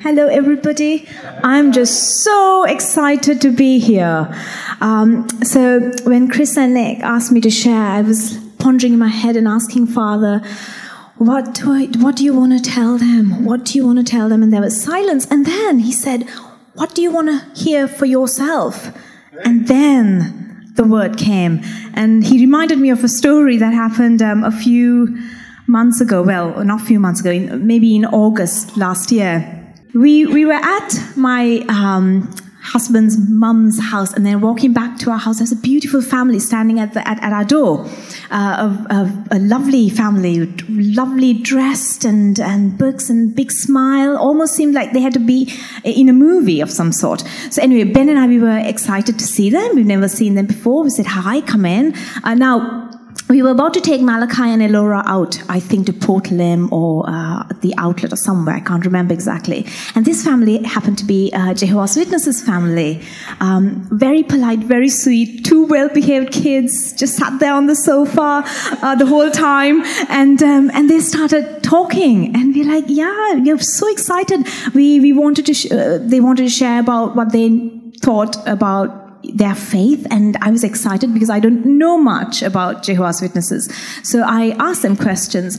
Hello, everybody. I'm just so excited to be here. Um, so, when Chris and Nick asked me to share, I was pondering in my head and asking Father, what do, I, what do you want to tell them? What do you want to tell them? And there was silence. And then he said, What do you want to hear for yourself? And then the word came. And he reminded me of a story that happened um, a few months ago. Well, not a few months ago, maybe in August last year. We, we were at my um, husband's mum's house and then walking back to our house there's a beautiful family standing at, the, at, at our door. Uh, a, a, a, lovely family lovely dressed and, and books and big smile. Almost seemed like they had to be in a movie of some sort. So anyway ben and i we were excited to see them. We've never seen them before. We said hi come in. Uh, now we were about to take Malachi and Elora out, I think to Port Lympne or uh, the outlet or somewhere, I can't remember exactly. And this family happened to be uh, Jehovah's Witnesses family. Um, very polite, very sweet, two well behaved kids just sat there on the sofa uh, the whole time. And, um, and they started talking. And we're like, yeah, we're so excited. We, we wanted to, sh- uh, they wanted to share about what they thought about their faith and I was excited because I don't know much about Jehovah's Witnesses. So I asked them questions.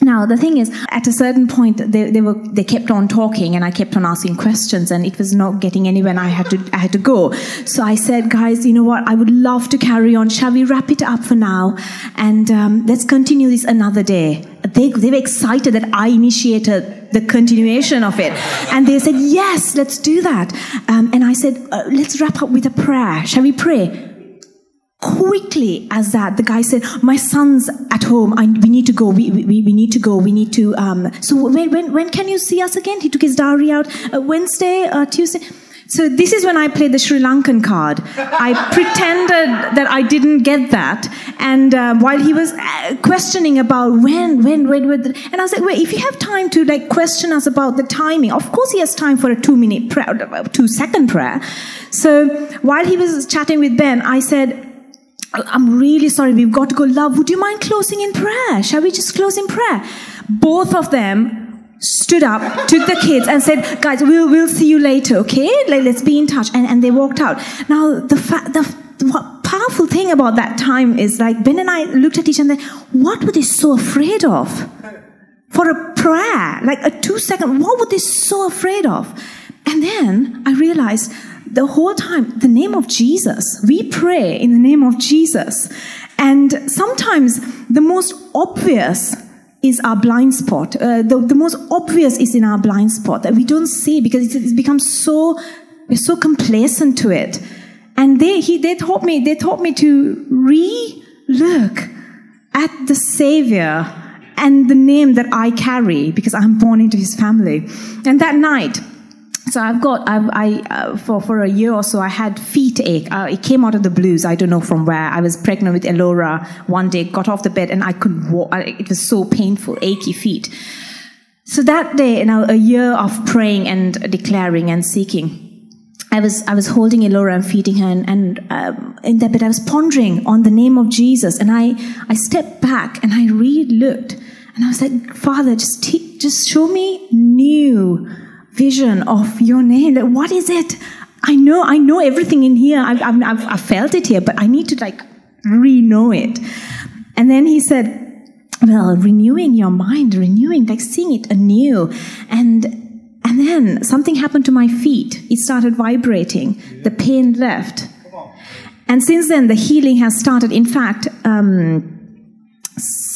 Now the thing is, at a certain point, they, they were they kept on talking, and I kept on asking questions, and it was not getting anywhere. And I had to I had to go. So I said, guys, you know what? I would love to carry on. Shall we wrap it up for now, and um, let's continue this another day? They they were excited that I initiated the continuation of it. And they said, Yes, let's do that. Um, and I said, uh, Let's wrap up with a prayer. Shall we pray? Quickly as that, the guy said, My son's at home. I, we need to go. We, we, we need to go. We need to. Um, so, when, when, when can you see us again? He took his diary out uh, Wednesday, uh, Tuesday. So this is when I played the Sri Lankan card. I pretended that I didn't get that, and um, while he was uh, questioning about when, when, when, when, and I was like, wait, if you have time to like question us about the timing, of course he has time for a two-minute prayer, uh, two-second prayer. So while he was chatting with Ben, I said. I'm really sorry, we've got to go. Love, would you mind closing in prayer? Shall we just close in prayer? Both of them stood up, took the kids, and said, "Guys, we'll we'll see you later, okay? Like, let's be in touch." And and they walked out. Now the fa- the powerful thing about that time is like Ben and I looked at each other. What were they so afraid of? For a prayer, like a two second, what were they so afraid of? And then I realized the whole time, the name of Jesus. We pray in the name of Jesus. And sometimes the most obvious is our blind spot. Uh, the, the most obvious is in our blind spot that we don't see because it's, it's become so, we're so complacent to it. And they, he, they taught me, they taught me to re-look at the Savior and the name that I carry because I'm born into his family. And that night, so I've got I've, I uh, for for a year or so I had feet ache. Uh, it came out of the blues. I don't know from where. I was pregnant with Elora one day, got off the bed, and I couldn't walk. It was so painful, achy feet. So that day, you know, a year of praying and declaring and seeking. I was I was holding Elora and feeding her, and, and um, in that bed I was pondering on the name of Jesus, and I I stepped back and I re looked, and I was like, Father, just just show me new vision of your name. Like, what is it? I know, I know everything in here. I've, I've, I've felt it here, but I need to like re-know it. And then he said, well, renewing your mind, renewing, like seeing it anew. And, and then something happened to my feet. It started vibrating. The pain left. And since then, the healing has started. In fact, um,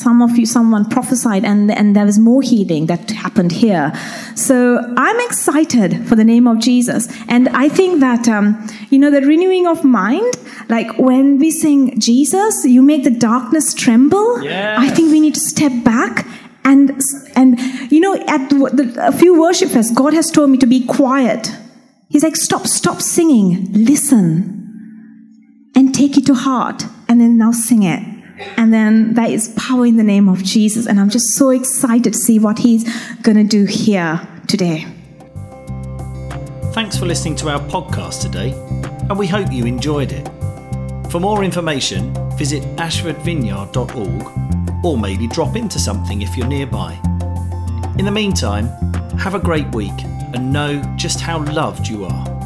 some of you, someone prophesied, and, and there was more healing that happened here. So I'm excited for the name of Jesus. And I think that, um, you know, the renewing of mind, like when we sing Jesus, you make the darkness tremble. Yes. I think we need to step back and, and you know, at the, a few worship fests, God has told me to be quiet. He's like, stop, stop singing, listen, and take it to heart, and then now sing it. And then there is power in the name of Jesus. And I'm just so excited to see what he's going to do here today. Thanks for listening to our podcast today, and we hope you enjoyed it. For more information, visit ashfordvineyard.org or maybe drop into something if you're nearby. In the meantime, have a great week and know just how loved you are.